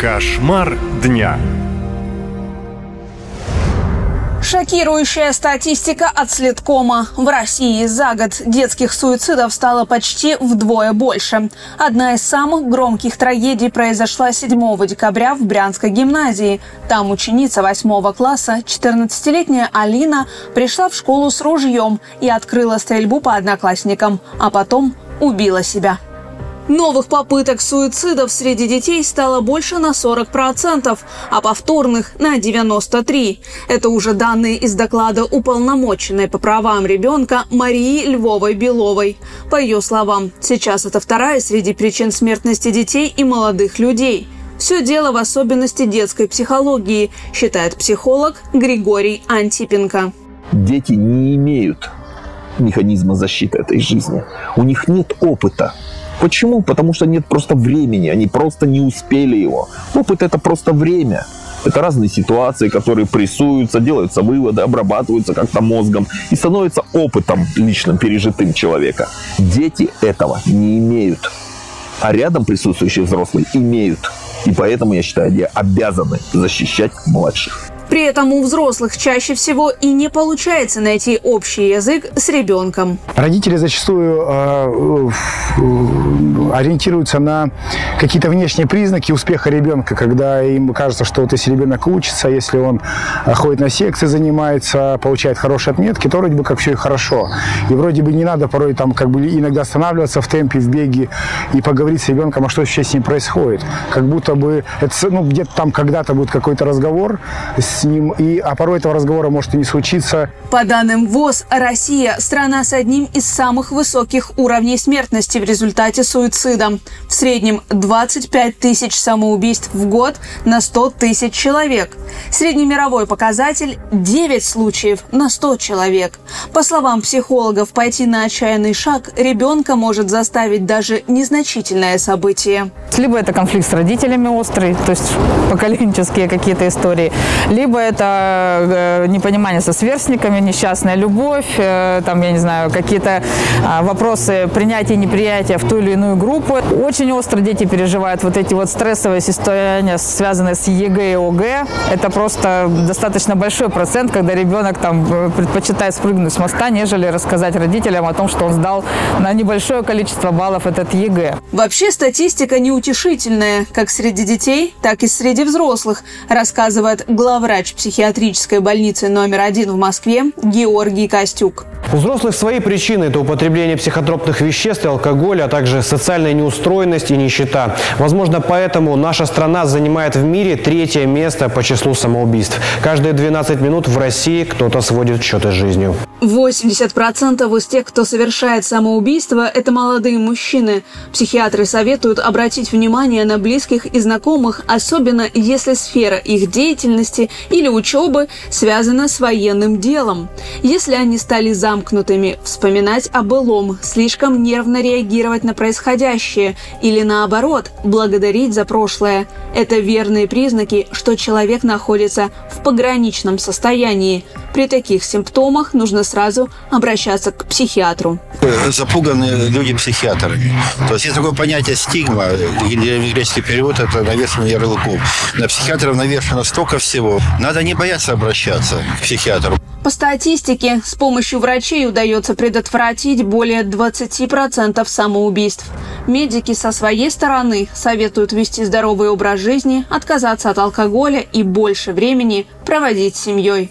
Кошмар дня. Шокирующая статистика от следкома. В России за год детских суицидов стало почти вдвое больше. Одна из самых громких трагедий произошла 7 декабря в Брянской гимназии. Там ученица 8 класса, 14-летняя Алина, пришла в школу с ружьем и открыла стрельбу по одноклассникам, а потом убила себя. Новых попыток суицидов среди детей стало больше на 40%, а повторных на 93%. Это уже данные из доклада уполномоченной по правам ребенка Марии Львовой-Беловой. По ее словам, сейчас это вторая среди причин смертности детей и молодых людей. Все дело в особенности детской психологии, считает психолог Григорий Антипенко. Дети не имеют механизма защиты этой жизни. У них нет опыта Почему? Потому что нет просто времени, они просто не успели его. Опыт это просто время. Это разные ситуации, которые прессуются, делаются выводы, обрабатываются как-то мозгом и становятся опытом личным пережитым человека. Дети этого не имеют. А рядом присутствующие взрослые имеют. И поэтому, я считаю, они обязаны защищать младших. При этом у взрослых чаще всего и не получается найти общий язык с ребенком. Родители зачастую э, э, ориентируются на какие-то внешние признаки успеха ребенка, когда им кажется, что вот если ребенок учится, если он ходит на секции, занимается, получает хорошие отметки, то вроде бы как все и хорошо. И вроде бы не надо порой там как бы иногда останавливаться в темпе, в беге и поговорить с ребенком, а что сейчас с ним происходит. Как будто бы это, ну, где-то там когда-то будет какой-то разговор с с ним, и, а порой этого разговора может и не случиться. По данным ВОЗ, Россия – страна с одним из самых высоких уровней смертности в результате суицида. В среднем 25 тысяч самоубийств в год на 100 тысяч человек. Среднемировой показатель – 9 случаев на 100 человек. По словам психологов, пойти на отчаянный шаг ребенка может заставить даже незначительное событие. Либо это конфликт с родителями острый, то есть поколенческие какие-то истории, либо либо это э, непонимание со сверстниками, несчастная любовь, э, там, я не знаю, какие-то а, вопросы принятия и неприятия в ту или иную группу. Очень остро дети переживают вот эти вот стрессовые состояния, связанные с ЕГЭ и ОГЭ. Это просто достаточно большой процент, когда ребенок там э, предпочитает спрыгнуть с моста, нежели рассказать родителям о том, что он сдал на небольшое количество баллов этот ЕГЭ. Вообще статистика неутешительная, как среди детей, так и среди взрослых, рассказывает главврач врач психиатрической больницы номер один в Москве Георгий Костюк. У взрослых свои причины – это употребление психотропных веществ и алкоголя, а также социальная неустроенность и нищета. Возможно, поэтому наша страна занимает в мире третье место по числу самоубийств. Каждые 12 минут в России кто-то сводит счеты с жизнью. 80% из тех, кто совершает самоубийство, это молодые мужчины. Психиатры советуют обратить внимание на близких и знакомых, особенно если сфера их деятельности или учебы связана с военным делом. Если они стали замкнутыми, вспоминать о былом, слишком нервно реагировать на происходящее или наоборот, благодарить за прошлое. Это верные признаки, что человек находится в пограничном состоянии. При таких симптомах нужно сразу обращаться к психиатру. Запуганы люди психиатрами. То есть есть такое понятие стигма, или греческий перевод это навешено ярлыком. На психиатров навешено столько всего. Надо не бояться обращаться к психиатру. По статистике, с помощью врачей удается предотвратить более 20% самоубийств. Медики со своей стороны советуют вести здоровый образ жизни, отказаться от алкоголя и больше времени проводить с семьей.